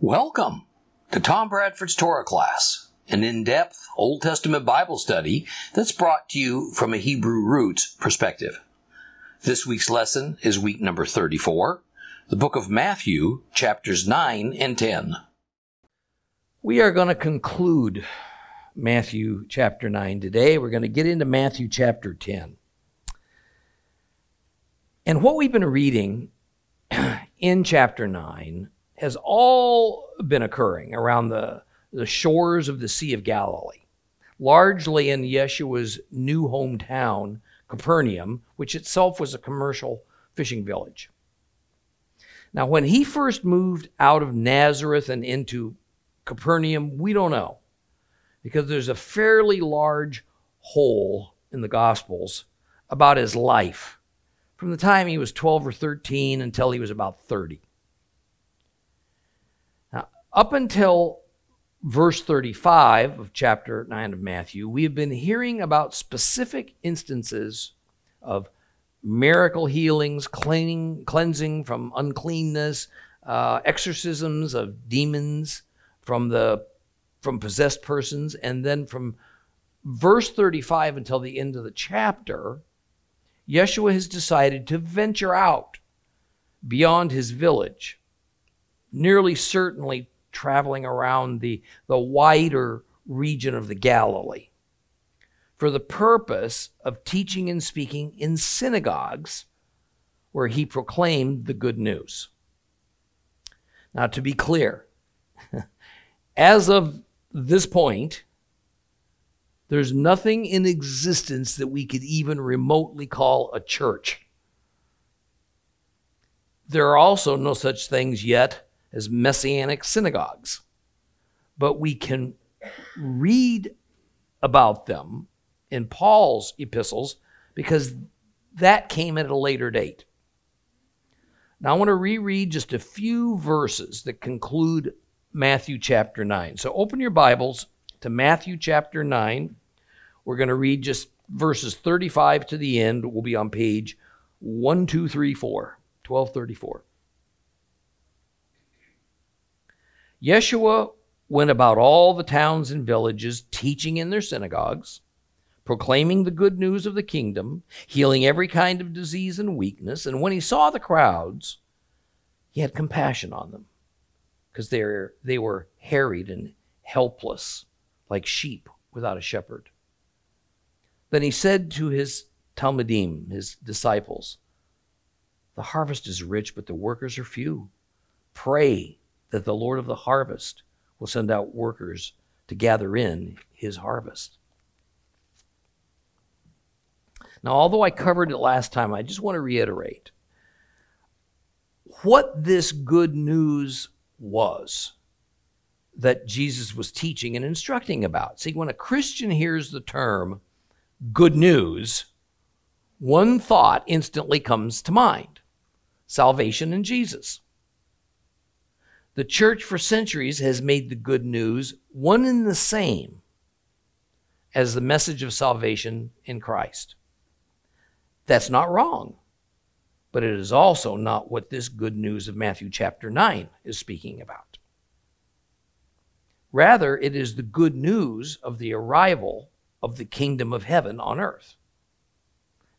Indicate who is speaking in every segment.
Speaker 1: Welcome to Tom Bradford's Torah class, an in-depth Old Testament Bible study that's brought to you from a Hebrew roots perspective. This week's lesson is week number 34, the book of Matthew, chapters 9 and 10.
Speaker 2: We are going to conclude Matthew chapter 9 today. We're going to get into Matthew chapter 10. And what we've been reading in chapter 9 has all been occurring around the, the shores of the Sea of Galilee, largely in Yeshua's new hometown, Capernaum, which itself was a commercial fishing village. Now, when he first moved out of Nazareth and into Capernaum, we don't know because there's a fairly large hole in the Gospels about his life from the time he was 12 or 13 until he was about 30. Up until verse 35 of chapter 9 of Matthew, we have been hearing about specific instances of miracle healings, cleaning, cleansing from uncleanness, uh, exorcisms of demons from the from possessed persons, and then from verse 35 until the end of the chapter, Yeshua has decided to venture out beyond his village, nearly certainly traveling around the, the wider region of the Galilee for the purpose of teaching and speaking in synagogues where he proclaimed the good news. Now, to be clear, as of this point, there's nothing in existence that we could even remotely call a church. There are also no such things yet as messianic synagogues, but we can read about them in Paul's epistles because that came at a later date. Now, I want to reread just a few verses that conclude Matthew chapter 9. So open your Bibles to Matthew chapter 9. We're going to read just verses 35 to the end. We'll be on page 1234, 1234. Yeshua went about all the towns and villages, teaching in their synagogues, proclaiming the good news of the kingdom, healing every kind of disease and weakness. And when he saw the crowds, he had compassion on them because they were, harried and helpless, like sheep without a shepherd. Then he said to his Talmidim, his disciples, The harvest is rich, but the workers are few. Pray that the Lord of the harvest will send out workers to gather in his harvest. Now, although I covered it last time, I just want to reiterate what this good news was that Jesus was teaching and instructing about. See, when a Christian hears the term good news, one thought instantly comes to mind salvation in Jesus. The church for centuries has made the good news one and the same as the message of salvation in Christ. That's not wrong but it is also not what this good news of Matthew chapter 9 is speaking about. Rather, it is the good news of the arrival of the kingdom of heaven on earth.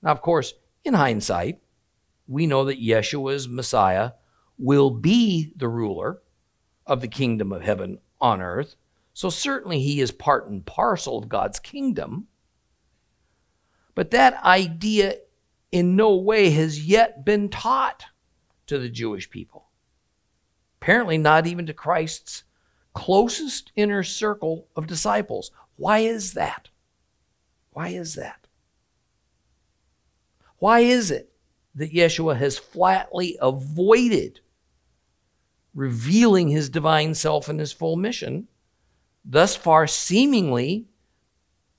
Speaker 2: Now, of course, in hindsight, we know that Yeshua's Messiah will be the ruler of the kingdom of heaven on earth. So certainly he is part and parcel of God's kingdom. But that idea in no way has yet been taught to the Jewish people. Apparently, not even to Christ's closest inner circle of disciples. Why is that? Why is that? Why is it that Yeshua has flatly avoided revealing his divine self and his full mission, thus far seemingly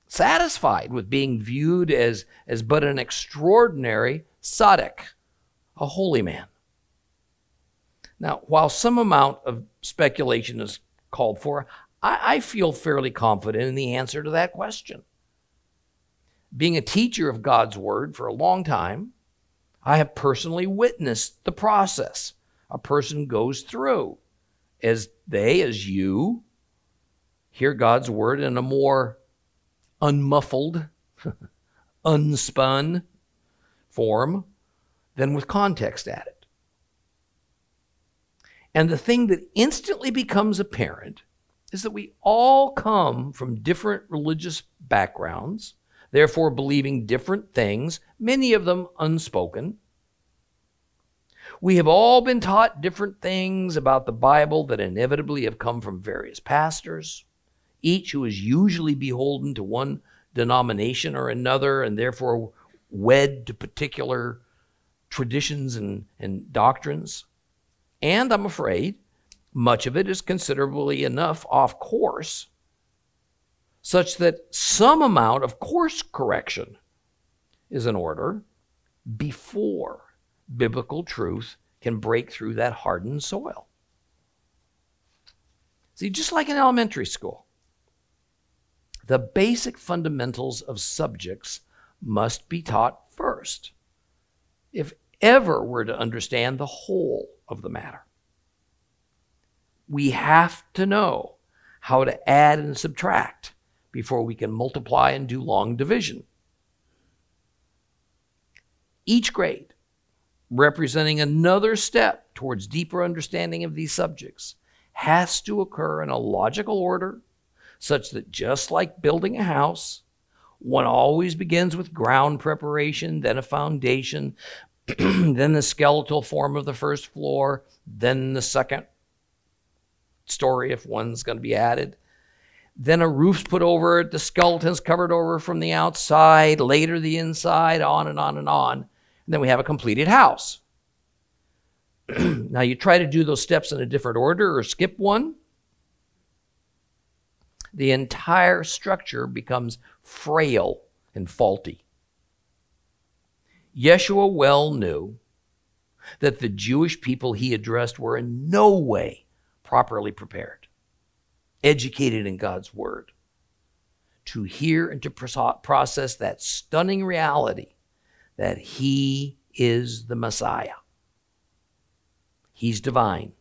Speaker 2: satisfied with being viewed as, as but an extraordinary tzaddik, a holy man. Now, while some amount of speculation is called for, I, I feel fairly confident in the answer to that question. Being a teacher of God's Word for a long time, I have personally witnessed the process a person goes through as they, as you, hear God's word in a more unmuffled, unspun form than with context added. And the thing that instantly becomes apparent is that we all come from different religious backgrounds, therefore believing different things, many of them unspoken. We have all been taught different things about the Bible that inevitably have come from various pastors, each who is usually beholden to one denomination or another and therefore wed to particular traditions and, and doctrines. And I'm afraid much of it is considerably enough off course, such that some amount of course correction is in order before biblical truth can break through that hardened soil. See, just like in elementary school, the basic fundamentals of subjects must be taught first if ever we're to understand the whole of the matter. We have to know how to add and subtract before we can multiply and do long division. Each grade, representing another step towards deeper understanding of these subjects, has to occur in a logical order such that just like building a house, one always begins with ground preparation, then a foundation, then the skeletal form of the first floor, then the second story if one's going to be added. Then a roof's put over it, the skeleton's covered over from the outside, later the inside, on and on and on. Then we have a completed house. now you try to do those steps in a different order or skip one, the entire structure becomes frail and faulty. Yeshua well knew that the Jewish people he addressed were in no way properly prepared, educated in God's word, to hear and to process that stunning reality that he is the Messiah. He's divine.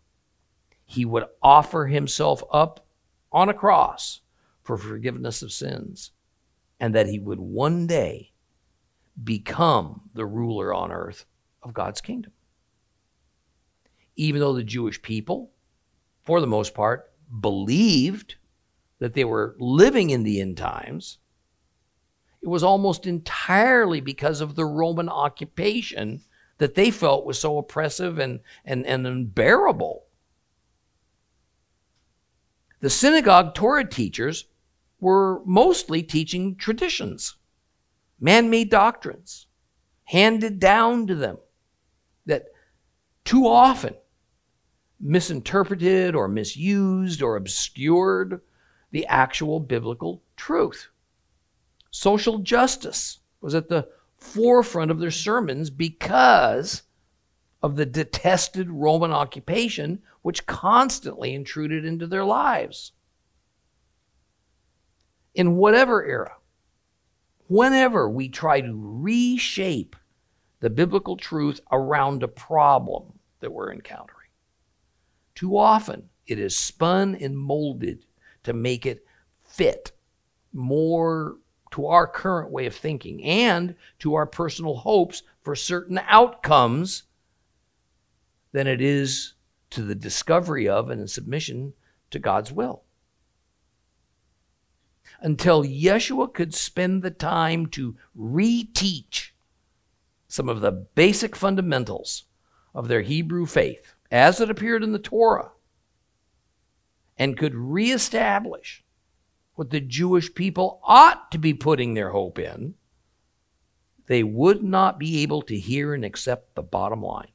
Speaker 2: He would offer himself up on a cross for forgiveness of sins, and that he would one day become the ruler on earth of God's kingdom. Even though the Jewish people, for the most part, believed that they were living in the end times, it was almost entirely because of the Roman occupation that they felt was so oppressive and, and, and unbearable. The synagogue Torah teachers were mostly teaching traditions man made doctrines handed down to them that too often misinterpreted or misused or obscured the actual biblical truth. Social justice was at the forefront of their sermons because of the detested Roman occupation which constantly intruded into their lives. In whatever era, whenever we try to reshape the biblical truth around a problem that we're encountering. Too often it is spun and molded to make it fit more to our current way of thinking and to our personal hopes for certain outcomes than it is to the discovery of and submission to God's will. Until Yeshua could spend the time to reteach some of the basic fundamentals of their Hebrew faith as it appeared in the Torah and could reestablish what the Jewish people ought to be putting their hope in, they would not be able to hear and accept the bottom line.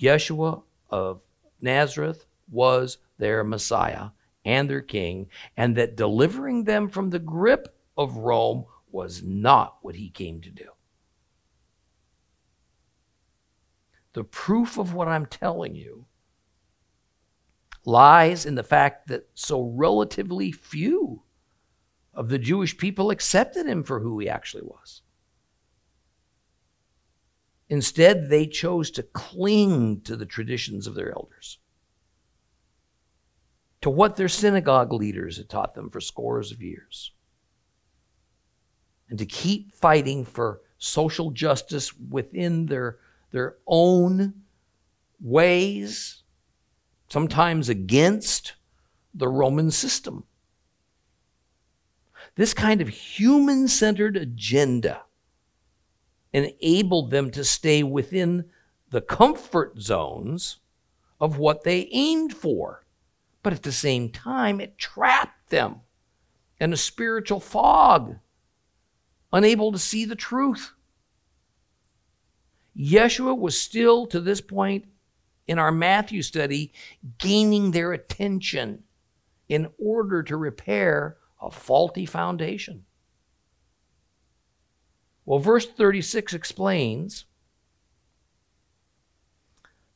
Speaker 2: Yeshua of Nazareth was their Messiah and their king, and that delivering them from the grip of Rome was not what he came to do. The proof of what I'm telling you lies in the fact that so relatively few of the Jewish people accepted him for who he actually was. Instead, they chose to cling to the traditions of their elders to what their synagogue leaders had taught them for scores of years. And to keep fighting for social justice within their, their own ways, sometimes against the Roman system. This kind of human centered agenda enabled them to stay within the comfort zones of what they aimed for. But at the same time, it trapped them in a spiritual fog, unable to see the truth. Yeshua was still, to this point in our Matthew study, gaining their attention in order to repair a faulty foundation. Well, verse 36 explains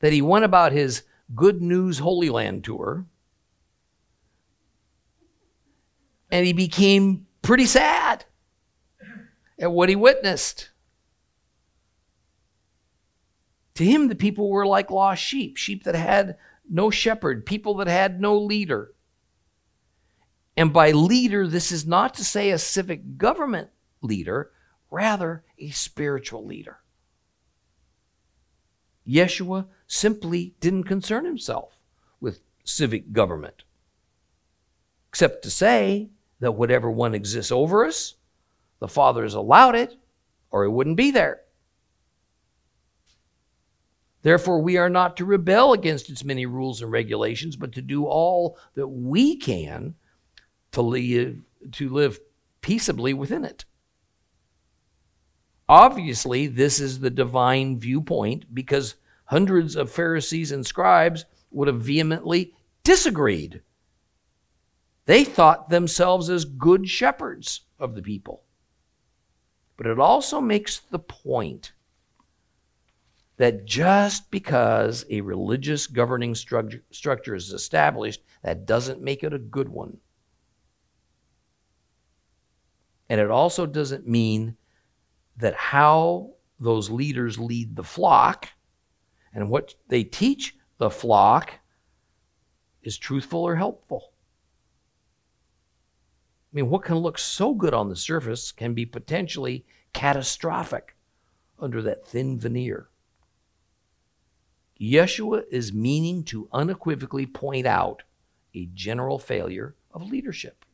Speaker 2: that he went about his Good News Holy Land tour and he became pretty sad at what he witnessed. To him, the people were like lost sheep, sheep that had no shepherd, people that had no leader. And by leader, this is not to say a civic government leader, rather a spiritual leader. Yeshua simply didn't concern himself with civic government, except to say that whatever one exists over us, the Father has allowed it, or he wouldn't be there. Therefore, we are not to rebel against its many rules and regulations, but to do all that we can to live, to live peaceably within it. Obviously, this is the divine viewpoint because hundreds of Pharisees and scribes would have vehemently disagreed. They thought themselves as good shepherds of the people. But it also makes the point that just because a religious governing structure, structure is established, that doesn't make it a good one. And it also doesn't mean that how those leaders lead the flock and what they teach the flock is truthful or helpful. I mean, what can look so good on the surface can be potentially catastrophic under that thin veneer. Yeshua is meaning to unequivocally point out a general failure of leadership.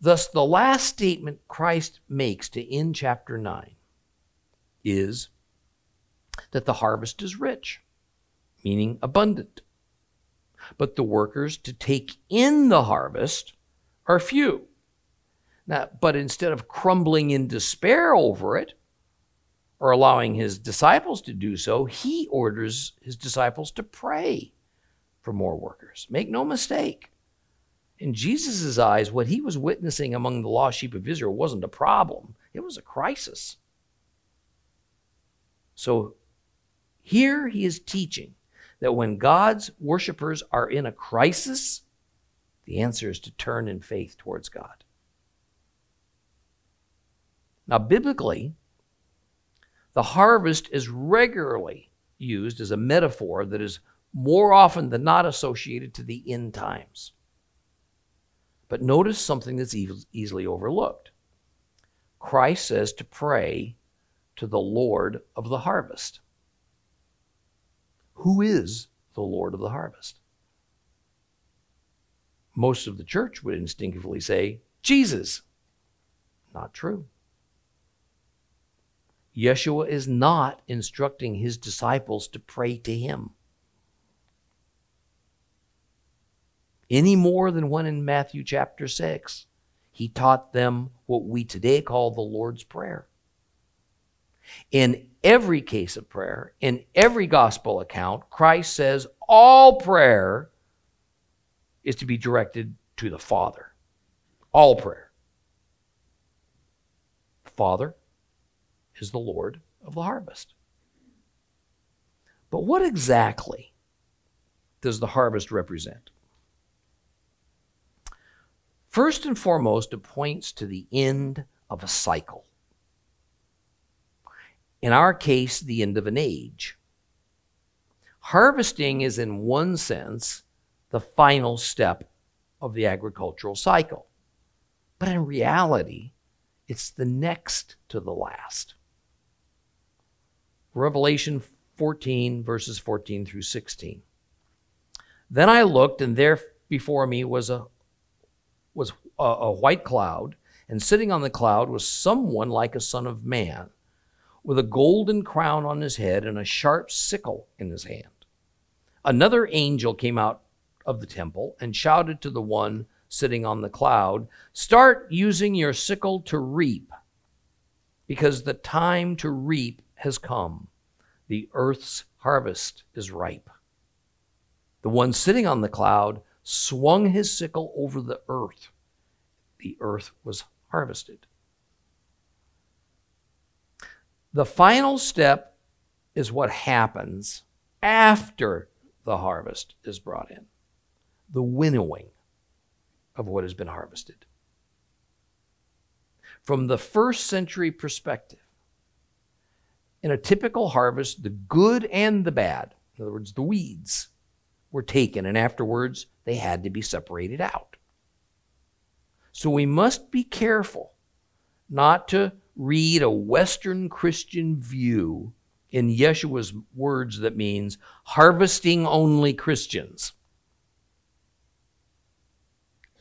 Speaker 2: Thus, the last statement Christ makes to end chapter 9 is that the harvest is rich, meaning abundant. But the workers to take in the harvest are few. Now, but instead of crumbling in despair over it, or allowing his disciples to do so, he orders his disciples to pray for more workers. Make no mistake. In Jesus' eyes, what he was witnessing among the lost sheep of Israel wasn't a problem, it was a crisis. So here he is teaching that when God's worshipers are in a crisis, the answer is to turn in faith towards God. Now, biblically, the harvest is regularly used as a metaphor that is more often than not associated to the end times. But notice something that's easily overlooked. Christ says to pray to the Lord of the harvest. Who is the Lord of the harvest? Most of the church would instinctively say, Jesus. Not true. Yeshua is not instructing his disciples to pray to him. Any more than when in Matthew chapter 6, he taught them what we today call the Lord's Prayer. In every case of prayer, in every gospel account, Christ says all prayer is to be directed to the Father. All prayer. Father is the Lord of the harvest. But what exactly does the harvest represent? First and foremost, it points to the end of a cycle. In our case, the end of an age. Harvesting is, in one sense, the final step of the agricultural cycle. But in reality, it's the next to the last. Revelation 14, verses 14 through 16. Then I looked, and there before me was a was a, a white cloud, and sitting on the cloud was someone like a son of man, with a golden crown on his head and a sharp sickle in his hand. Another angel came out of the temple and shouted to the one sitting on the cloud, Start using your sickle to reap, because the time to reap has come. The earth's harvest is ripe. The one sitting on the cloud swung his sickle over the earth. The earth was harvested. The final step is what happens after the harvest is brought in the winnowing of what has been harvested. From the first century perspective, in a typical harvest, the good and the bad, in other words, the weeds, were taken, and afterwards they had to be separated out. So we must be careful not to read a Western Christian view in Yeshua's words that means harvesting only Christians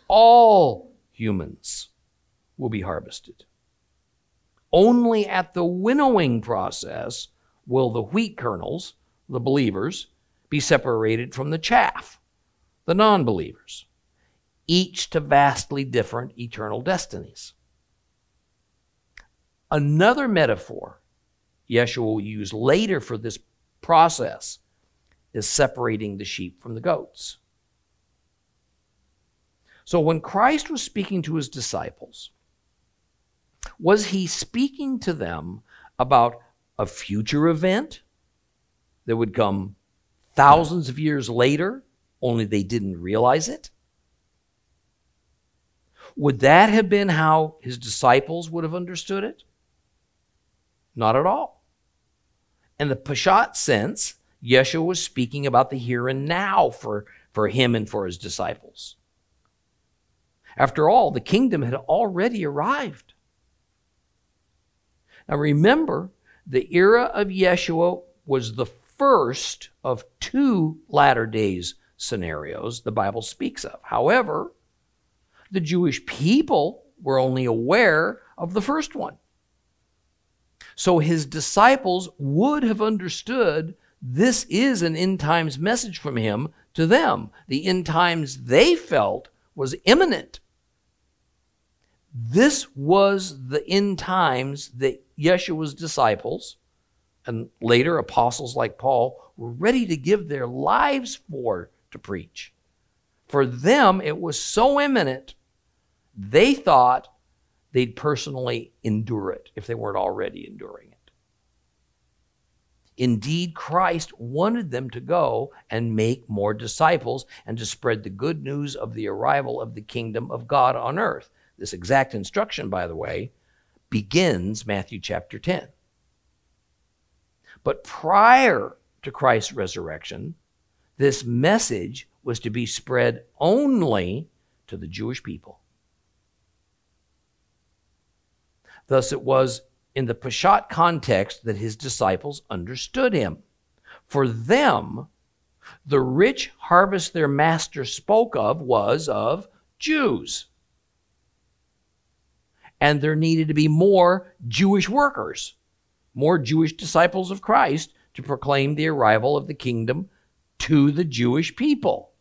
Speaker 2: all humans will be harvested. Only at the winnowing process will the wheat kernels, the believers, be separated from the chaff, the non believers, each to vastly different eternal destinies. Another metaphor Yeshua will use later for this process is separating the sheep from the goats. So when Christ was speaking to his disciples, was he speaking to them about a future event that would come thousands of years later, only they didn't realize it? Would that have been how his disciples would have understood it? Not at all. In the Peshat sense, Yeshua was speaking about the here and now for, for him and for his disciples. After all, the kingdom had already arrived. Now remember, the era of Yeshua was the first of two latter days scenarios the Bible speaks of. However, the Jewish people were only aware of the first one. So his disciples would have understood this is an end times message from him to them. The end times they felt was imminent. This was the end times that Yeshua's disciples and later apostles like Paul were ready to give their lives for to preach. For them, it was so imminent, they thought they'd personally endure it if they weren't already enduring it. Indeed, Christ wanted them to go and make more disciples and to spread the good news of the arrival of the kingdom of God on earth. This exact instruction, by the way, begins Matthew chapter 10. But prior to Christ's resurrection, this message was to be spread only to the Jewish people. Thus, it was in the Peshat context that his disciples understood him. For them, the rich harvest their master spoke of was of Jews and there needed to be more Jewish workers, more Jewish disciples of Christ to proclaim the arrival of the kingdom to the Jewish people.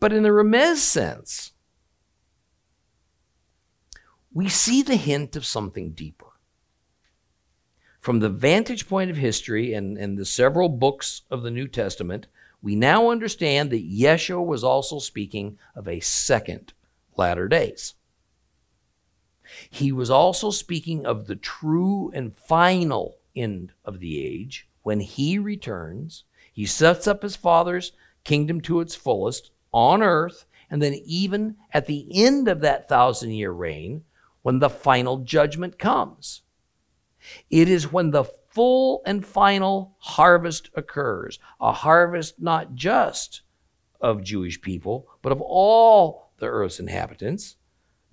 Speaker 2: But in the Remez sense, we see the hint of something deeper. From the vantage point of history and, and the several books of the New Testament, we now understand that Yeshua was also speaking of a second latter days. He was also speaking of the true and final end of the age when he returns. He sets up his Father's kingdom to its fullest on earth, and then even at the end of that thousand year reign, when the final judgment comes. It is when the full and final harvest occurs. A harvest not just of Jewish people, but of all the earth's inhabitants,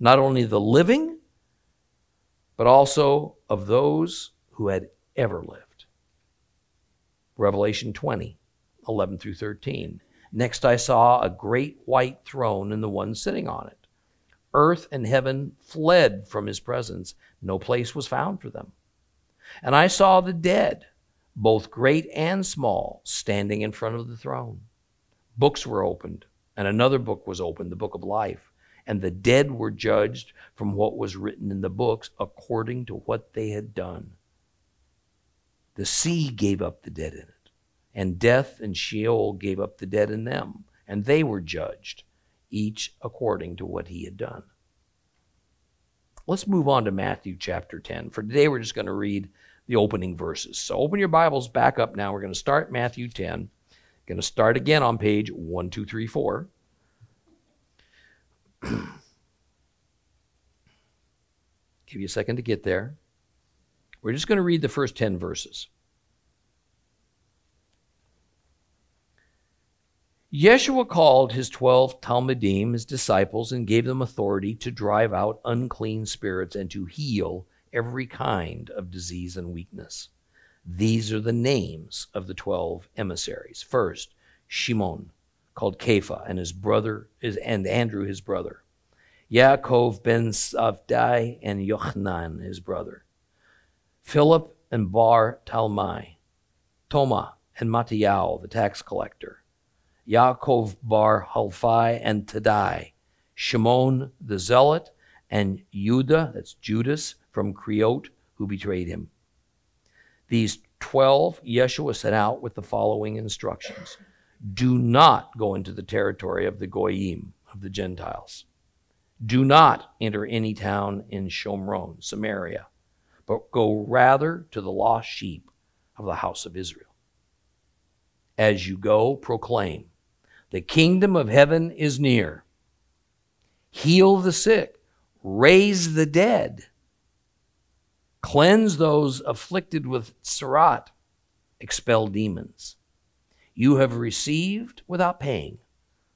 Speaker 2: not only the living, but also of those who had ever lived. Revelation 20, 11 through 13. Next, I saw a great white throne and the one sitting on it. Earth and heaven fled from his presence. No place was found for them. And I saw the dead, both great and small, standing in front of the throne. Books were opened, and another book was opened, the book of life. And the dead were judged from what was written in the books according to what they had done. The sea gave up the dead in it and death and Sheol gave up the dead in them, and they were judged, each according to what he had done. Let's move on to Matthew chapter 10. For today, we're just going to read the opening verses. So open your Bibles back up now. We're going to start Matthew 10. Going to start again on page 1234. Give you a second to get there. We're just going to read the first 10 verses. Yeshua called his twelve Talmidim, his disciples, and gave them authority to drive out unclean spirits and to heal every kind of disease and weakness. These are the names of the twelve emissaries. First, Shimon, called Kepha, and his brother is and Andrew his brother. Yaakov ben Savdai and Yochanan his brother. Philip and Bar Talmai. Toma and Mattiyahu, the tax collector. Yaakov bar Halphai and Tadai, Shimon the Zealot, and Judah, that's Judas from Creote, who betrayed him. These 12 Yeshua sent out with the following instructions Do not go into the territory of the Goyim, of the Gentiles. Do not enter any town in Shomron, Samaria, but go rather to the lost sheep of the house of Israel. As you go, proclaim the kingdom of heaven is near. Heal the sick, raise the dead, cleanse those afflicted with tzara'at, expel demons. You have received without paying,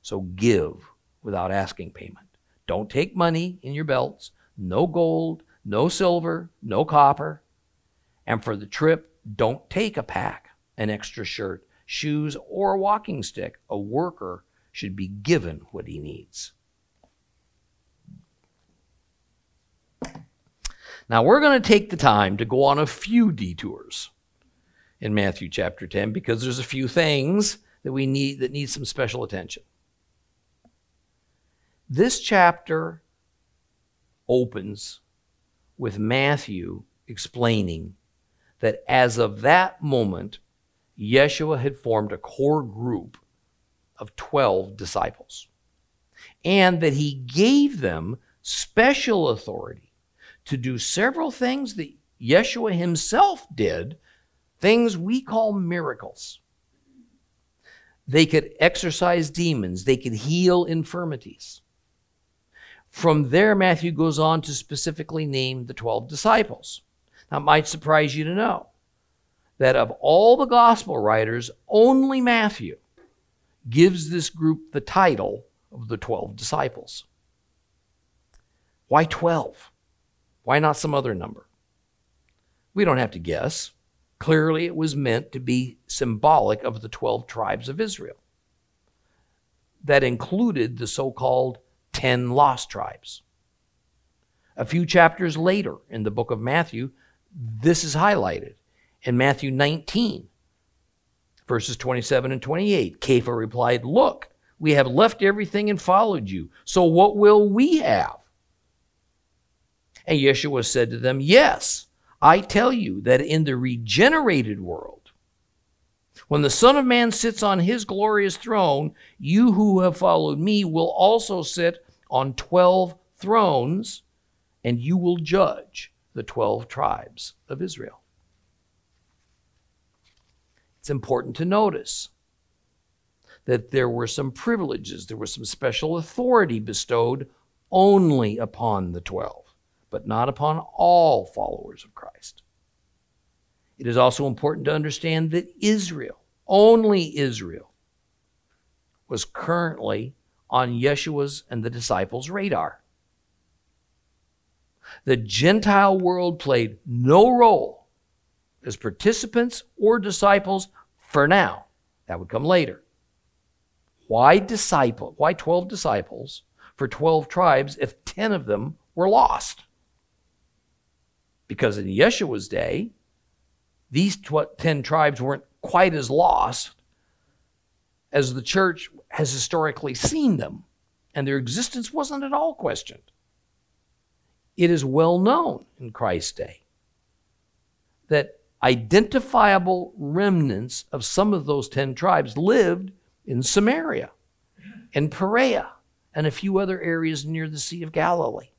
Speaker 2: so give without asking payment. Don't take money in your belts, no gold, no silver, no copper. And for the trip, don't take a pack, an extra shirt, shoes, or a walking stick, a worker should be given what he needs. Now, we're going to take the time to go on a few detours in Matthew chapter 10 because there's a few things that we need that need some special attention. This chapter opens with Matthew explaining that as of that moment, Yeshua had formed a core group of 12 disciples, and that he gave them special authority to do several things that Yeshua himself did, things we call miracles. They could exorcise demons, they could heal infirmities. From there, Matthew goes on to specifically name the 12 disciples. Now, it might surprise you to know that of all the gospel writers, only Matthew gives this group the title of the 12 disciples. Why 12? Why not some other number? We don't have to guess. Clearly, it was meant to be symbolic of the 12 tribes of Israel. That included the so called 10 lost tribes. A few chapters later in the book of Matthew, this is highlighted in Matthew 19, verses 27 and 28. Kepha replied, Look, we have left everything and followed you. So what will we have? And Yeshua said to them, Yes, I tell you that in the regenerated world, when the Son of Man sits on his glorious throne, you who have followed me will also sit on 12 thrones, and you will judge the 12 tribes of Israel. It's important to notice that there were some privileges, there was some special authority bestowed only upon the 12, but not upon all followers of Christ. It is also important to understand that Israel, only Israel, was currently on Yeshua's and the disciples' radar. The Gentile world played no role as participants or disciples for now. That would come later. Why disciple? Why 12 disciples for 12 tribes if 10 of them were lost? Because in Yeshua's day, these 10 tribes weren't quite as lost as the church has historically seen them, and their existence wasn't at all questioned. It is well known in Christ's day that identifiable remnants of some of those 10 tribes lived in Samaria and Perea and a few other areas near the Sea of Galilee.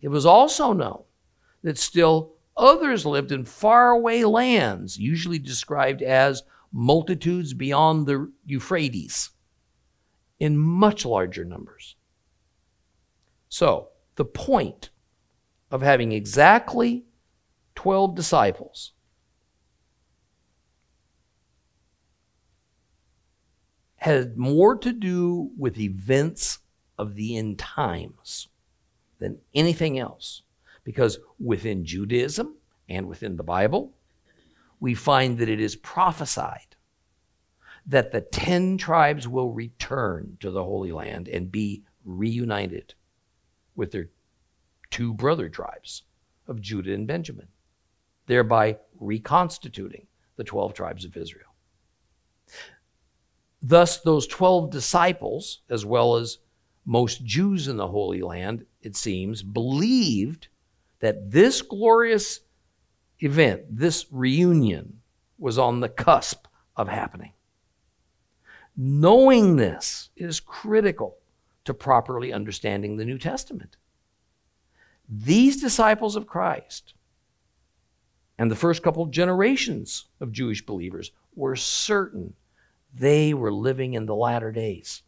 Speaker 2: It was also known that still others lived in faraway lands, usually described as multitudes beyond the Euphrates, in much larger numbers. So, the point of having exactly 12 disciples had more to do with events of the end times than anything else. Because within Judaism and within the Bible, we find that it is prophesied that the 10 tribes will return to the Holy Land and be reunited with their two brother tribes of Judah and Benjamin, thereby reconstituting the 12 tribes of Israel. Thus, those 12 disciples, as well as most Jews in the Holy Land, it seems, believed that this glorious event, this reunion, was on the cusp of happening. Knowing this is critical to properly understanding the New Testament. These disciples of Christ and the first couple generations of Jewish believers were certain they were living in the latter days.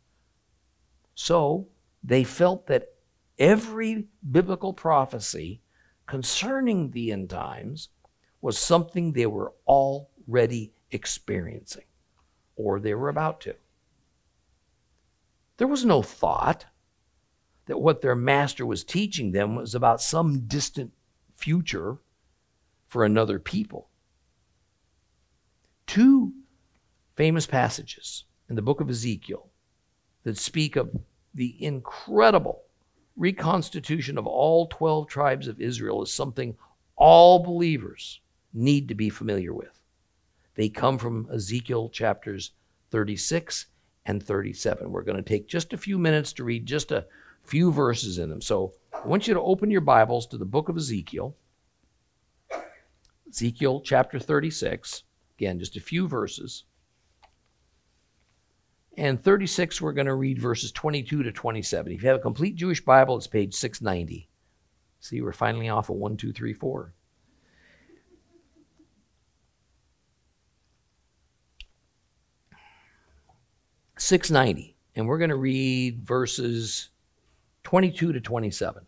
Speaker 2: So they felt that every biblical prophecy concerning the end times was something they were already experiencing or they were about to. There was no thought that what their master was teaching them was about some distant future for another people. Two famous passages in the book of Ezekiel that speak of the incredible reconstitution of all 12 tribes of Israel is something all believers need to be familiar with. They come from Ezekiel chapters 36 and 37. We're going to take just a few minutes to read just a few verses in them. So I want you to open your Bibles to the book of Ezekiel. Ezekiel chapter 36. Again, just a few verses. And 36, we're going to read verses 22 to 27. If you have a complete Jewish Bible, it's page 690. See, we're finally off of 1, 2, 3, 4. Six ninety, and we're going to read verses twenty-two to twenty-seven.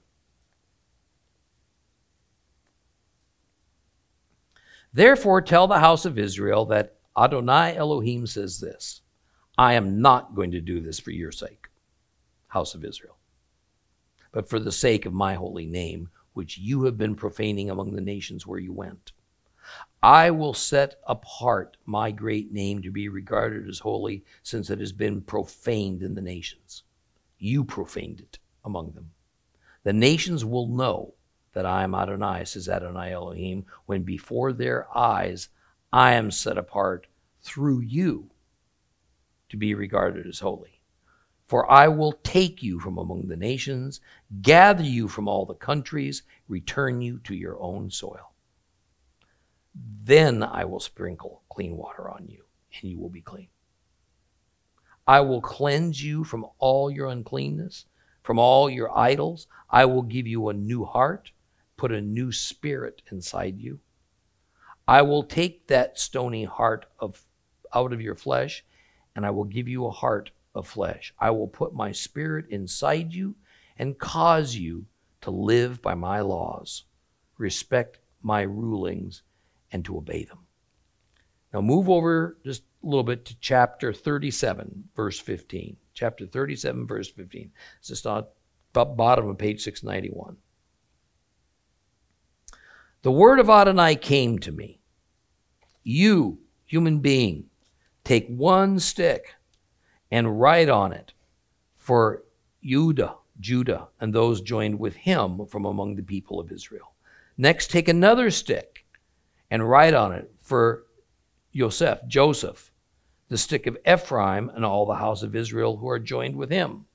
Speaker 2: Therefore, tell the house of Israel that Adonai Elohim says this I am not going to do this for your sake, house of Israel, but for the sake of my holy name, which you have been profaning among the nations where you went. I will set apart my great name to be regarded as holy, since it has been profaned in the nations. You profaned it among them. The nations will know that I am Adonai, says Adonai Elohim, when before their eyes I am set apart through you to be regarded as holy. For I will take you from among the nations, gather you from all the countries, return you to your own soil. Then I will sprinkle clean water on you, and you will be clean. I will cleanse you from all your uncleanness, from all your idols. I will give you a new heart, put a new spirit inside you. I will take that stony heart of out of your flesh and I will give you a heart of flesh. I will put my spirit inside you and cause you to live by my laws, respect my rulings, and to obey them. Now move over just a little bit to chapter 37, verse 15. Chapter 37, verse 15. It's just on the bottom of page 691. The word of Adonai came to me. You, human being, take one stick and write on it for Judah, Judah, and those joined with him from among the people of Israel. Next, take another stick and write on it for Joseph, Joseph, the stick of Ephraim, and all the house of Israel who are joined with him.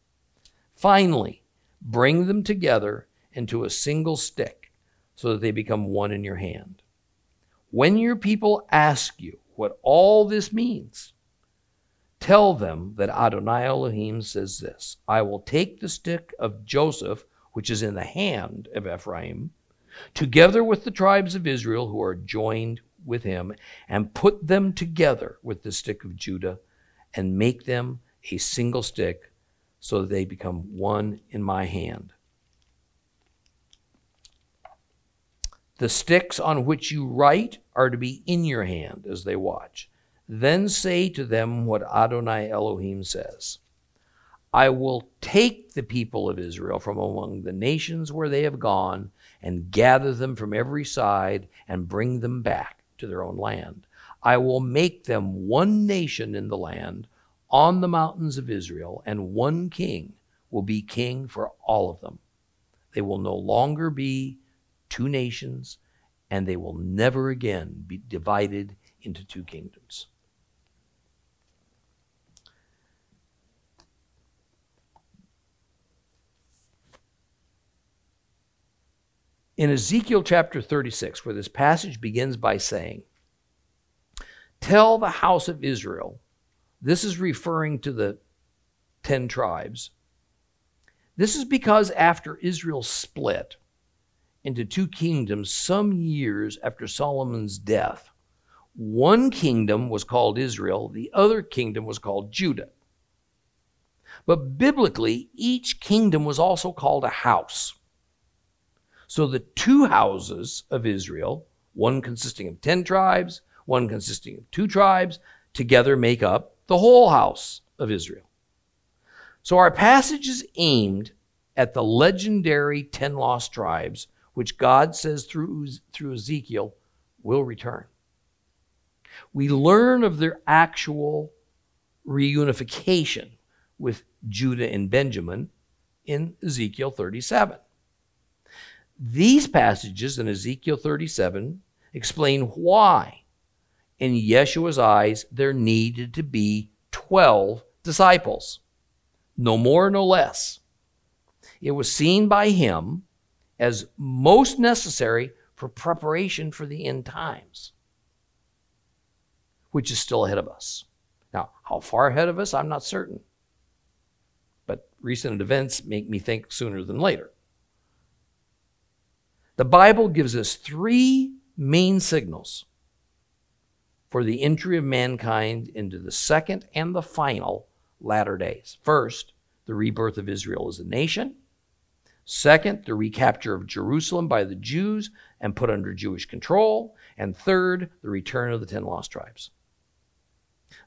Speaker 2: Finally, bring them together into a single stick so that they become one in your hand. When your people ask you what all this means, tell them that Adonai Elohim says this I will take the stick of Joseph, which is in the hand of Ephraim, together with the tribes of Israel who are joined with him, and put them together with the stick of Judah, and make them a single stick, so that they become one in my hand. The sticks on which you write are to be in your hand as they watch. Then say to them what Adonai Elohim says I will take the people of Israel from among the nations where they have gone and gather them from every side and bring them back to their own land. I will make them one nation in the land on the mountains of Israel, and one king will be king for all of them. They will no longer be two nations, and they will never again be divided into two kingdoms. In Ezekiel chapter 36, where this passage begins by saying, Tell the house of Israel, this is referring to the 10 tribes. This is because after Israel split into two kingdoms some years after Solomon's death, one kingdom was called Israel, the other kingdom was called Judah. But biblically, each kingdom was also called a house. So the two houses of Israel, one consisting of 10 tribes, one consisting of two tribes, together make up the whole house of Israel. So our passage is aimed at the legendary 10 lost tribes, which God says through, through Ezekiel will return. We learn of their actual reunification with Judah and Benjamin in Ezekiel 37. These passages in Ezekiel 37 explain why, in Yeshua's eyes, there needed to be 12 disciples. No more, no less. It was seen by him as most necessary for preparation for the end times, which is still ahead of us. Now, how far ahead of us, I'm not certain. But recent events make me think sooner than later. The Bible gives us three main signals for the entry of mankind into the second and the final latter days. First, the rebirth of Israel as a nation. Second, the recapture of Jerusalem by the Jews and put under Jewish control. And third, the return of the ten lost tribes.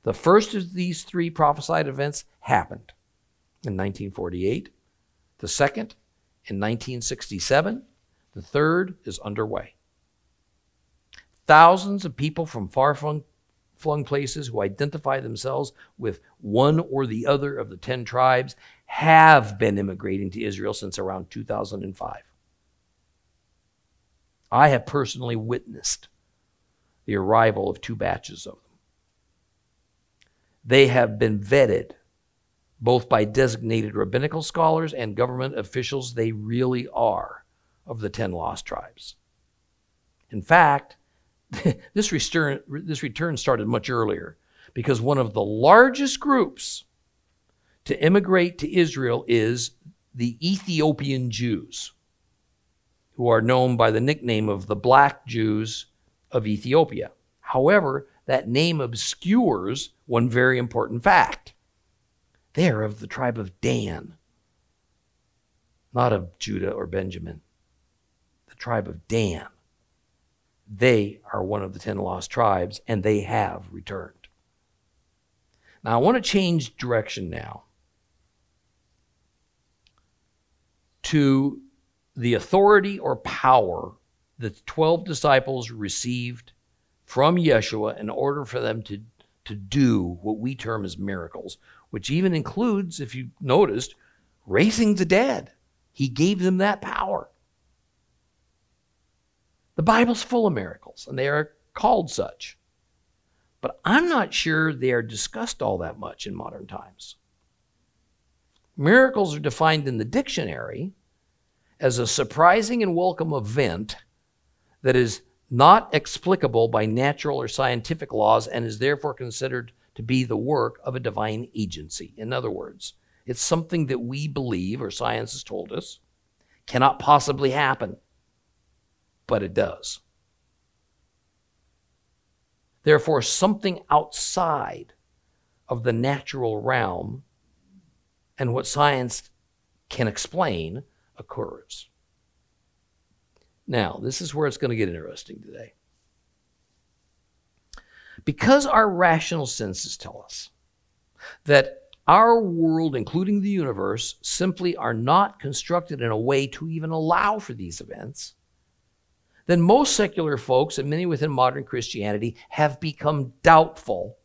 Speaker 2: The first of these three prophesied events happened in 1948, the second in 1967, the third is underway. Thousands of people from far flung places who identify themselves with one or the other of the 10 tribes have been immigrating to Israel since around 2005. I have personally witnessed the arrival of two batches of them. They have been vetted both by designated rabbinical scholars and government officials. They really are of the 10 lost tribes. In fact, this return, this return started much earlier because one of the largest groups to immigrate to Israel is the Ethiopian Jews, who are known by the nickname of the Black Jews of Ethiopia. However, that name obscures one very important fact. They are of the tribe of Dan, not of Judah or Benjamin the tribe of Dan. they are one of the ten lost tribes and they have returned. Now, I want to change direction now to the authority or power that the 12 disciples received from Yeshua in order for them to, to do what we term as miracles, which even includes, if you noticed, raising the dead. He gave them that power. The Bible's full of miracles, and they are called such. But I'm not sure they are discussed all that much in modern times. Miracles are defined in the dictionary as a surprising and welcome event that is not explicable by natural or scientific laws and is therefore considered to be the work of a divine agency. In other words, it's something that we believe, or science has told us, cannot possibly happen, but it does. Therefore, something outside of the natural realm and what science can explain occurs. Now, this is where it's going to get interesting today. Because our rational senses tell us that our world, including the universe, simply are not constructed in a way to even allow for these events, then most secular folks and many within modern Christianity have become doubtful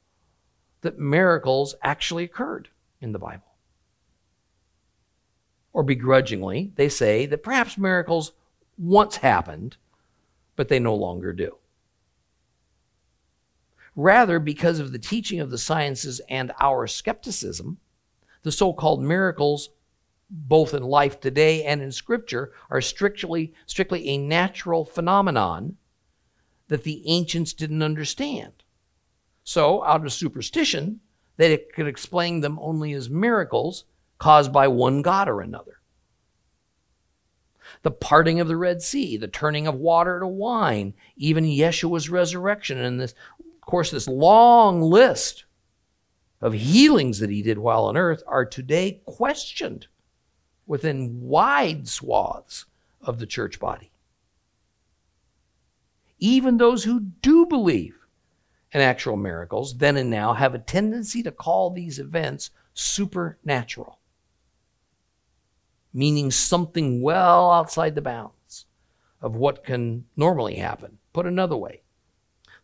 Speaker 2: that miracles actually occurred in the Bible or begrudgingly, they say that perhaps miracles once happened, but they no longer do. Rather, because of the teaching of the sciences and our skepticism, the so called miracles, both in life today and in Scripture, are strictly, strictly a natural phenomenon that the ancients didn't understand. So, out of superstition, they could explain them only as miracles caused by one God or another. The parting of the Red Sea, the turning of water to wine, even Yeshua's resurrection, and this, of course, this long list of healings that he did while on earth are today questioned within wide swaths of the church body. Even those who do believe in actual miracles, then and now, have a tendency to call these events supernatural meaning something well outside the bounds of what can normally happen. Put another way,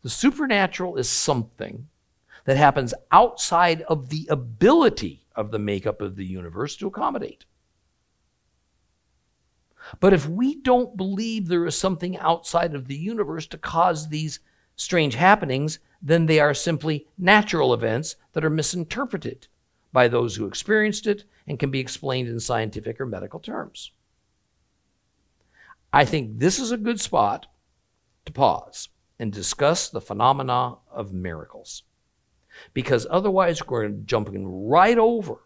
Speaker 2: the supernatural is something that happens outside of the ability of the makeup of the universe to accommodate. But if we don't believe there is something outside of the universe to cause these strange happenings, then they are simply natural events that are misinterpreted by those who experienced it and can be explained in scientific or medical terms. I think this is a good spot to pause and discuss the phenomena of miracles. Because otherwise, we're jumping right over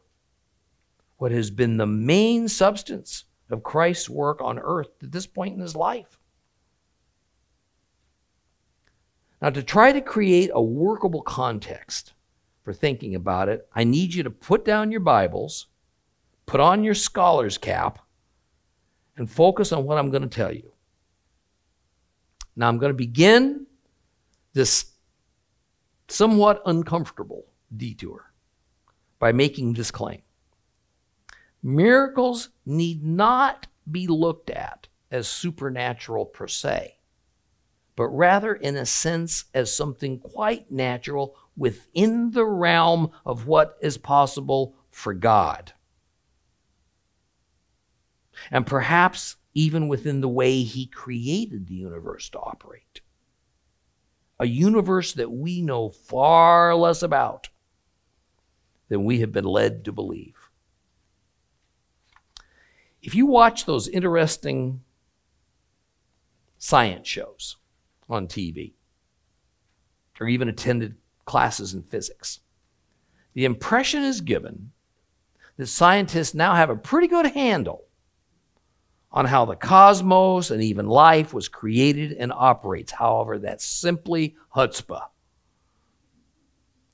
Speaker 2: what has been the main substance of Christ's work on earth at this point in his life. Now, to try to create a workable context for thinking about it, I need you to put down your Bibles, put on your scholar's cap, and focus on what I'm going to tell you. Now, I'm going to begin this somewhat uncomfortable detour by making this claim. Miracles need not be looked at as supernatural per se, but rather, in a sense, as something quite natural within the realm of what is possible for God. And perhaps even within the way He created the universe to operate. A universe that we know far less about than we have been led to believe. If you watch those interesting science shows on TV, or even attended classes in physics. The impression is given that scientists now have a pretty good handle on how the cosmos and even life was created and operates. However, that's simply chutzpah.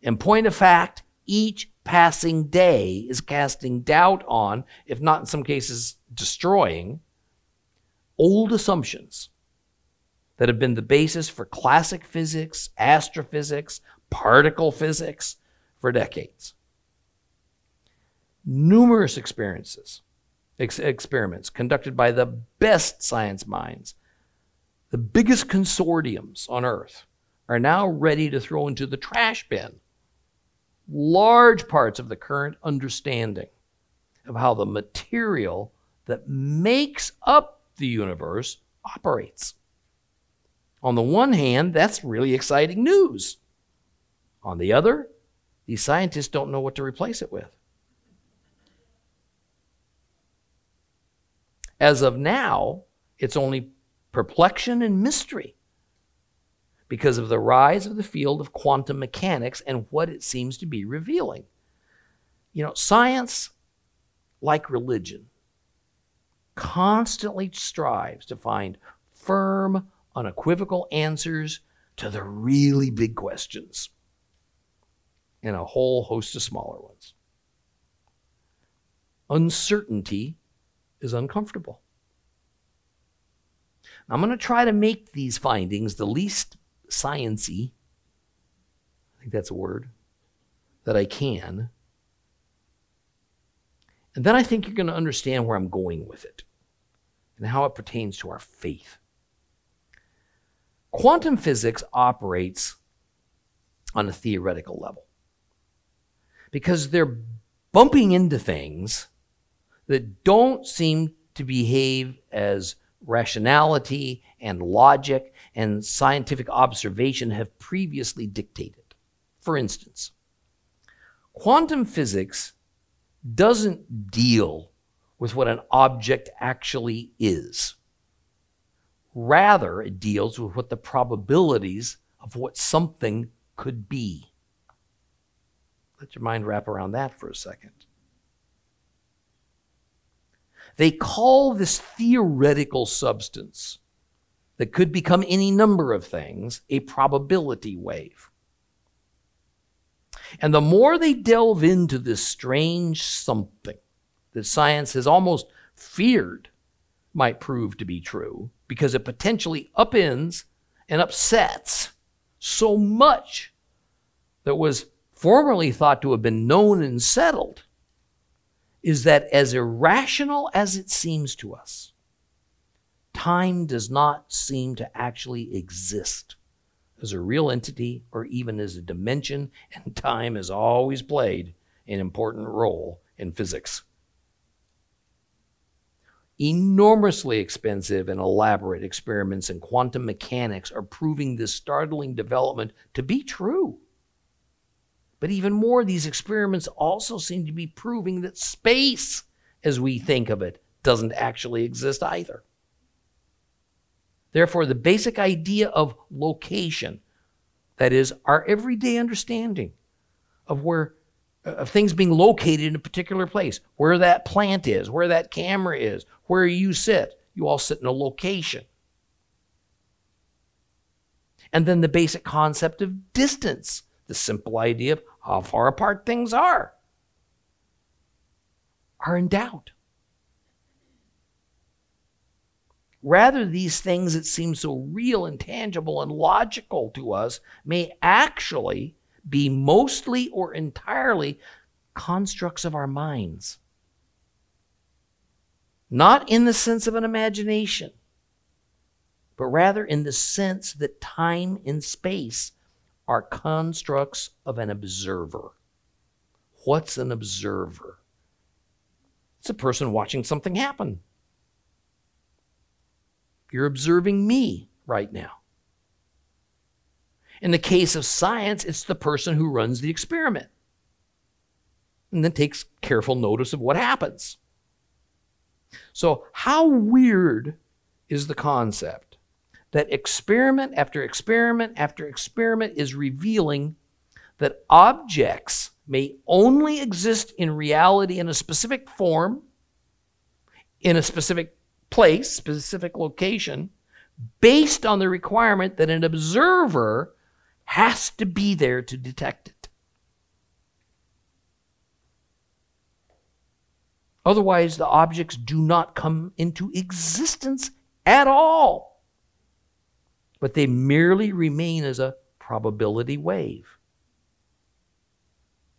Speaker 2: In point of fact, each passing day is casting doubt on, if not in some cases destroying, old assumptions that have been the basis for classic physics, astrophysics, particle physics for decades. Numerous experiences, ex- experiments conducted by the best science minds, the biggest consortiums on Earth, are now ready to throw into the trash bin large parts of the current understanding of how the material that makes up the universe operates. On the one hand, that's really exciting news. On the other, these scientists don't know what to replace it with. As of now, it's only perplexion and mystery because of the rise of the field of quantum mechanics and what it seems to be revealing. You know, science, like religion, constantly strives to find firm, unequivocal answers to the really big questions and a whole host of smaller ones. Uncertainty is uncomfortable. I'm going to try to make these findings the least sciency. I think that's a word that I can. And then I think you're going to understand where I'm going with it and how it pertains to our faith. Quantum physics operates on a theoretical level because they're bumping into things that don't seem to behave as rationality and logic and scientific observation have previously dictated. For instance, quantum physics doesn't deal with what an object actually is. Rather, it deals with what the probabilities of what something could be. Let your mind wrap around that for a second. They call this theoretical substance that could become any number of things a probability wave. And the more they delve into this strange something that science has almost feared might prove to be true, because it potentially upends and upsets so much that was formerly thought to have been known and settled, is that as irrational as it seems to us, time does not seem to actually exist as a real entity or even as a dimension, and time has always played an important role in physics. Enormously expensive and elaborate experiments in quantum mechanics are proving this startling development to be true. But even more, these experiments also seem to be proving that space, as we think of it, doesn't actually exist either. Therefore, the basic idea of location, that is, our everyday understanding of where of things being located in a particular place, where that plant is, where that camera is, where you sit. You all sit in a location. And then the basic concept of distance, the simple idea of how far apart things are, are in doubt. Rather, these things that seem so real and tangible and logical to us may actually be mostly or entirely constructs of our minds. Not in the sense of an imagination, but rather in the sense that time and space are constructs of an observer. What's an observer? It's a person watching something happen. You're observing me right now. In the case of science, it's the person who runs the experiment and then takes careful notice of what happens. So, how weird is the concept that experiment after experiment after experiment is revealing that objects may only exist in reality in a specific form, in a specific place, specific location, based on the requirement that an observer has to be there to detect it. Otherwise, the objects do not come into existence at all. But they merely remain as a probability wave.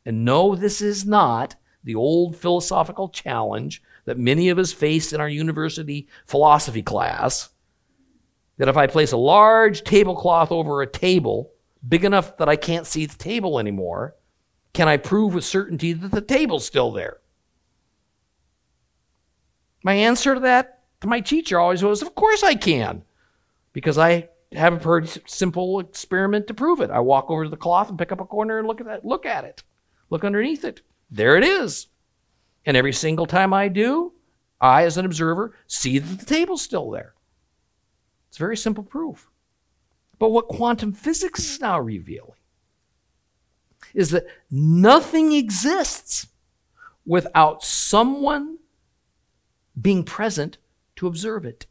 Speaker 2: And no, this is not the old philosophical challenge that many of us faced in our university philosophy class that if I place a large tablecloth over a table, big enough that I can't see the table anymore, can I prove with certainty that the table's still there? My answer to that to my teacher always was, Of course I can, because I have a pretty simple experiment to prove it. I walk over to the cloth and pick up a corner and look at that, look at it, look underneath it. There it is. And every single time I do, I, as an observer, see that the table's still there. It's very simple proof. But what quantum physics is now revealing is that nothing exists without someone being present to observe it.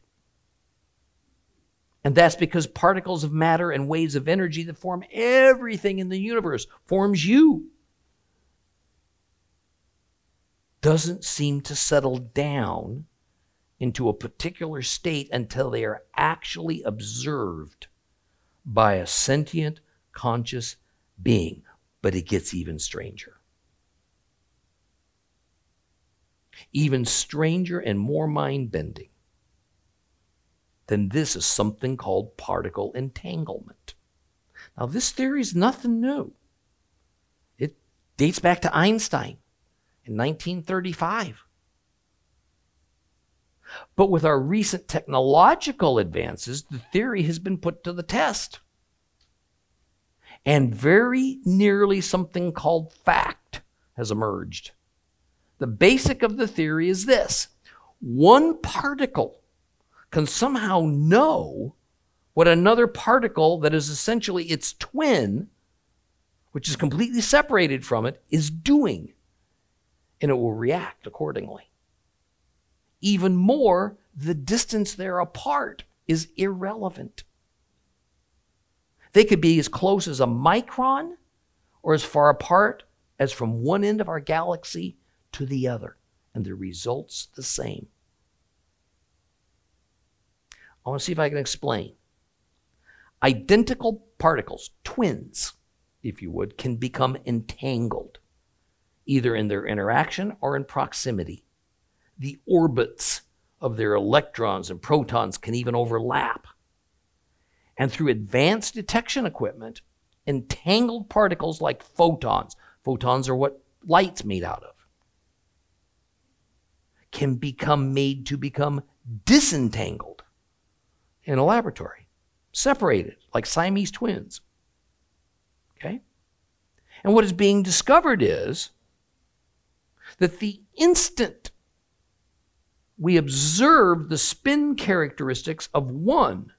Speaker 2: And that's because particles of matter and waves of energy that form everything in the universe forms you. Doesn't seem to settle down into a particular state until they are actually observed by a sentient, conscious being. But it gets even stranger. Even stranger and more mind bending than this is something called particle entanglement. Now, this theory is nothing new. It dates back to Einstein in 1935. But with our recent technological advances, the theory has been put to the test. And very nearly something called fact has emerged. The basic of the theory is this one particle can somehow know what another particle that is essentially its twin, which is completely separated from it, is doing. And it will react accordingly. Even more, the distance they're apart is irrelevant. They could be as close as a micron or as far apart as from one end of our galaxy to the other, and the result's the same. I want to see if I can explain. Identical particles, twins, if you would, can become entangled, either in their interaction or in proximity the orbits of their electrons and protons can even overlap. And through advanced detection equipment, entangled particles like photons, photons are what light's made out of, can become made to become disentangled in a laboratory, separated like Siamese twins. Okay? And what is being discovered is that the instant we observe the spin characteristics of one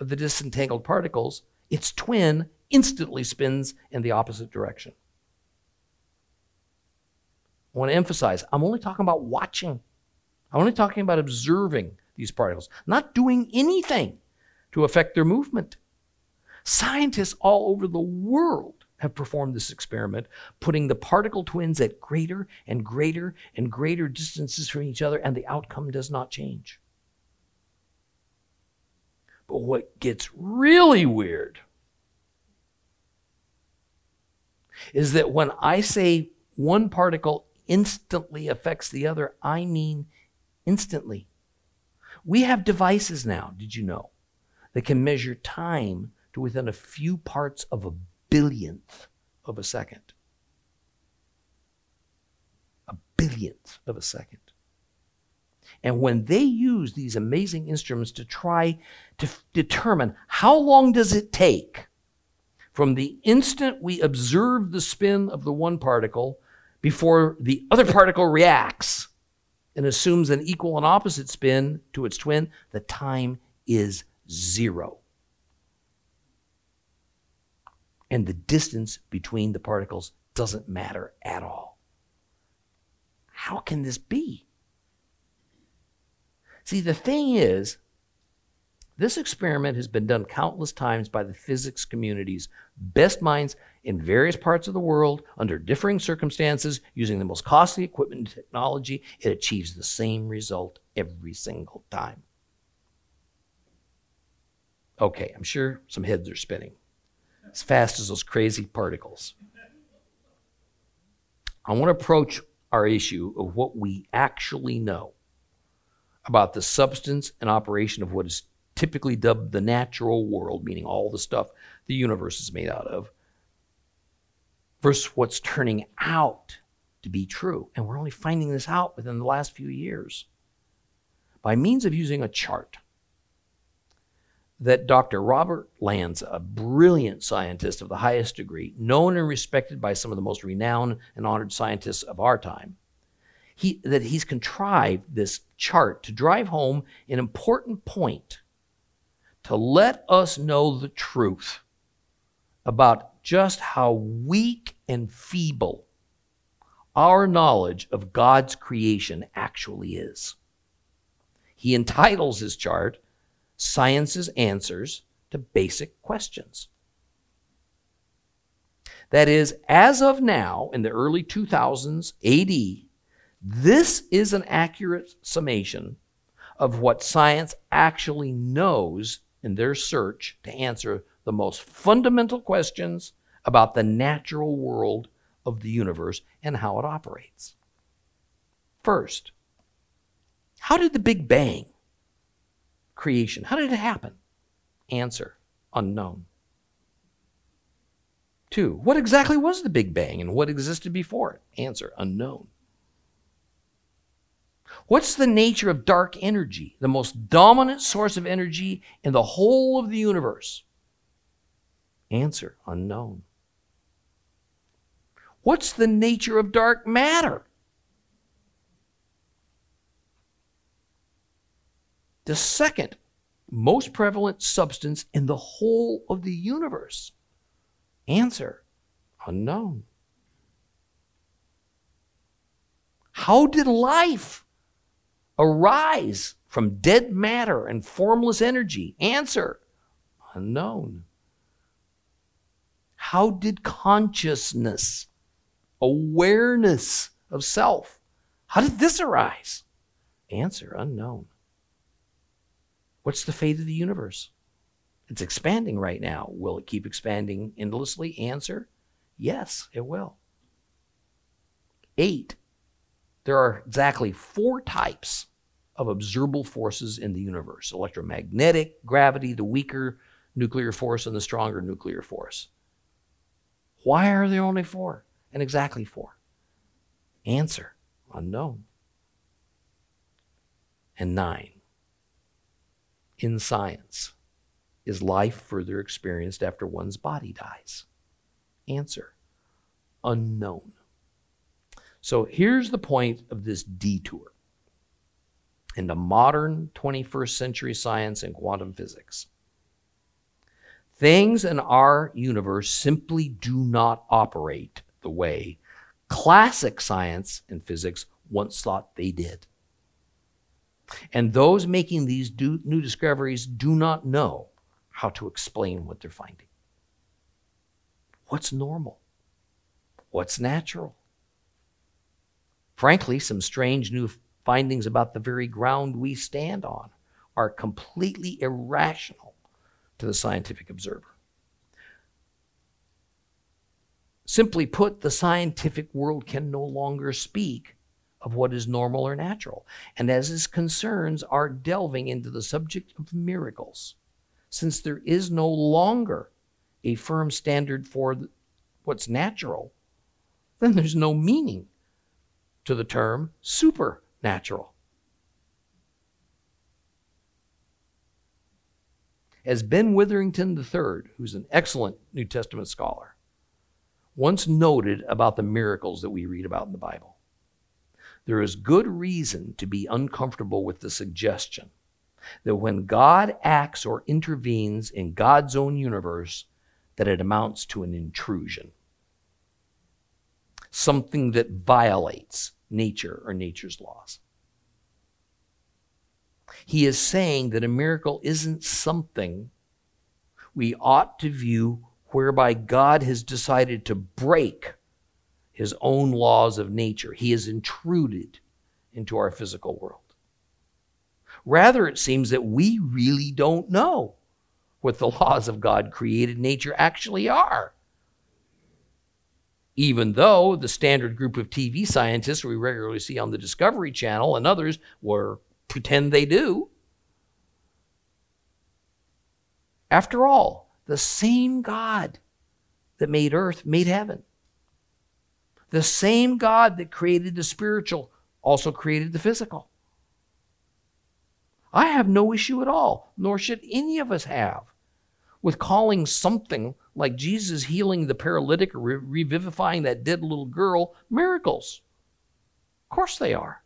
Speaker 2: of the disentangled particles, its twin instantly spins in the opposite direction. I want to emphasize I'm only talking about watching. I'm only talking about observing these particles, not doing anything to affect their movement. Scientists all over the world have performed this experiment, putting the particle twins at greater and greater and greater distances from each other, and the outcome does not change. But what gets really weird is that when I say one particle instantly affects the other, I mean instantly. We have devices now, did you know, that can measure time to within a few parts of a billionth of a second. A billionth of a second. And when they use these amazing instruments to try to f- determine how long does it take from the instant we observe the spin of the one particle before the other particle reacts and assumes an equal and opposite spin to its twin, the time is zero and the distance between the particles doesn't matter at all. How can this be? See, the thing is, this experiment has been done countless times by the physics community's best minds in various parts of the world under differing circumstances using the most costly equipment and technology. It achieves the same result every single time. Okay, I'm sure some heads are spinning as fast as those crazy particles. I want to approach our issue of what we actually know about the substance and operation of what is typically dubbed the natural world, meaning all the stuff the universe is made out of, versus what's turning out to be true. And we're only finding this out within the last few years by means of using a chart that Dr. Robert Lanza, a brilliant scientist of the highest degree, known and respected by some of the most renowned and honored scientists of our time, he, that he's contrived this chart to drive home an important point to let us know the truth about just how weak and feeble our knowledge of God's creation actually is. He entitles his chart science's answers to basic questions. That is, as of now, in the early 2000s AD, this is an accurate summation of what science actually knows in their search to answer the most fundamental questions about the natural world of the universe and how it operates. First, how did the Big Bang creation. How did it happen? Answer unknown. Two, what exactly was the Big Bang and what existed before it? Answer unknown. What's the nature of dark energy, the most dominant source of energy in the whole of the universe? Answer unknown. What's the nature of dark matter? the second most prevalent substance in the whole of the universe? Answer unknown. How did life arise from dead matter and formless energy? Answer unknown. How did consciousness, awareness of self, how did this arise? Answer unknown. What's the fate of the universe? It's expanding right now. Will it keep expanding endlessly? Answer yes, it will. Eight, there are exactly four types of observable forces in the universe electromagnetic, gravity, the weaker nuclear force, and the stronger nuclear force. Why are there only four? And exactly four? Answer unknown. And nine, in science? Is life further experienced after one's body dies? Answer unknown. So here's the point of this detour into modern 21st century science and quantum physics. Things in our universe simply do not operate the way classic science and physics once thought they did. And those making these do, new discoveries do not know how to explain what they're finding. What's normal? What's natural? Frankly, some strange new findings about the very ground we stand on are completely irrational to the scientific observer. Simply put, the scientific world can no longer speak of what is normal or natural, and as his concerns are delving into the subject of miracles, since there is no longer a firm standard for what's natural, then there's no meaning to the term supernatural. As Ben Witherington III, who's an excellent New Testament scholar, once noted about the miracles that we read about in the Bible, there is good reason to be uncomfortable with the suggestion that when God acts or intervenes in God's own universe, that it amounts to an intrusion. Something that violates nature or nature's laws. He is saying that a miracle isn't something we ought to view whereby God has decided to break his own laws of nature. He has intruded into our physical world. Rather, it seems that we really don't know what the laws of God created nature actually are. Even though the standard group of TV scientists we regularly see on the Discovery Channel and others were pretend they do. After all, the same God that made earth made heaven. The same God that created the spiritual also created the physical. I have no issue at all, nor should any of us have, with calling something like Jesus healing the paralytic or revivifying that dead little girl miracles. Of course they are.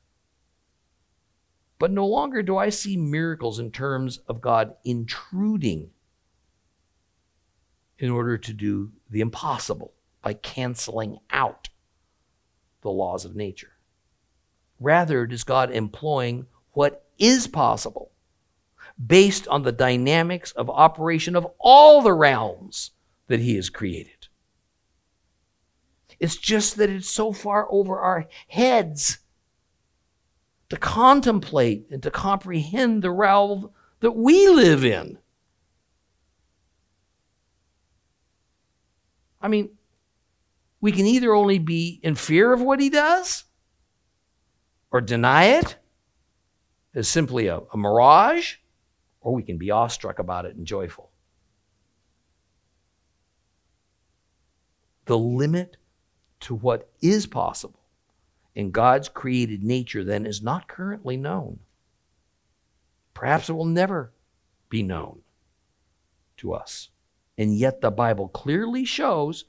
Speaker 2: But no longer do I see miracles in terms of God intruding in order to do the impossible by canceling out the laws of nature. Rather, it is God employing what is possible based on the dynamics of operation of all the realms that He has created. It's just that it's so far over our heads to contemplate and to comprehend the realm that we live in. I mean, we can either only be in fear of what he does or deny it as simply a, a mirage, or we can be awestruck about it and joyful. The limit to what is possible in God's created nature then is not currently known. Perhaps it will never be known to us. And yet the Bible clearly shows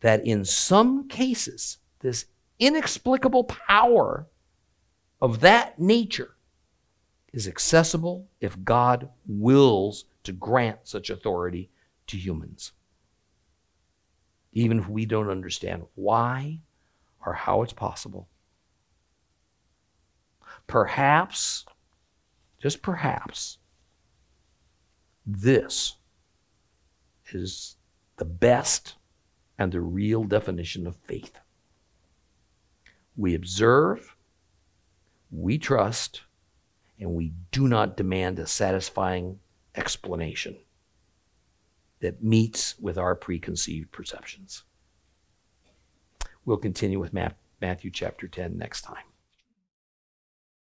Speaker 2: that in some cases, this inexplicable power of that nature is accessible if God wills to grant such authority to humans. Even if we don't understand why or how it's possible. Perhaps, just perhaps, this is the best and the real definition of faith. We observe, we trust, and we do not demand a satisfying explanation that meets with our preconceived perceptions. We'll continue with Matthew chapter 10 next time.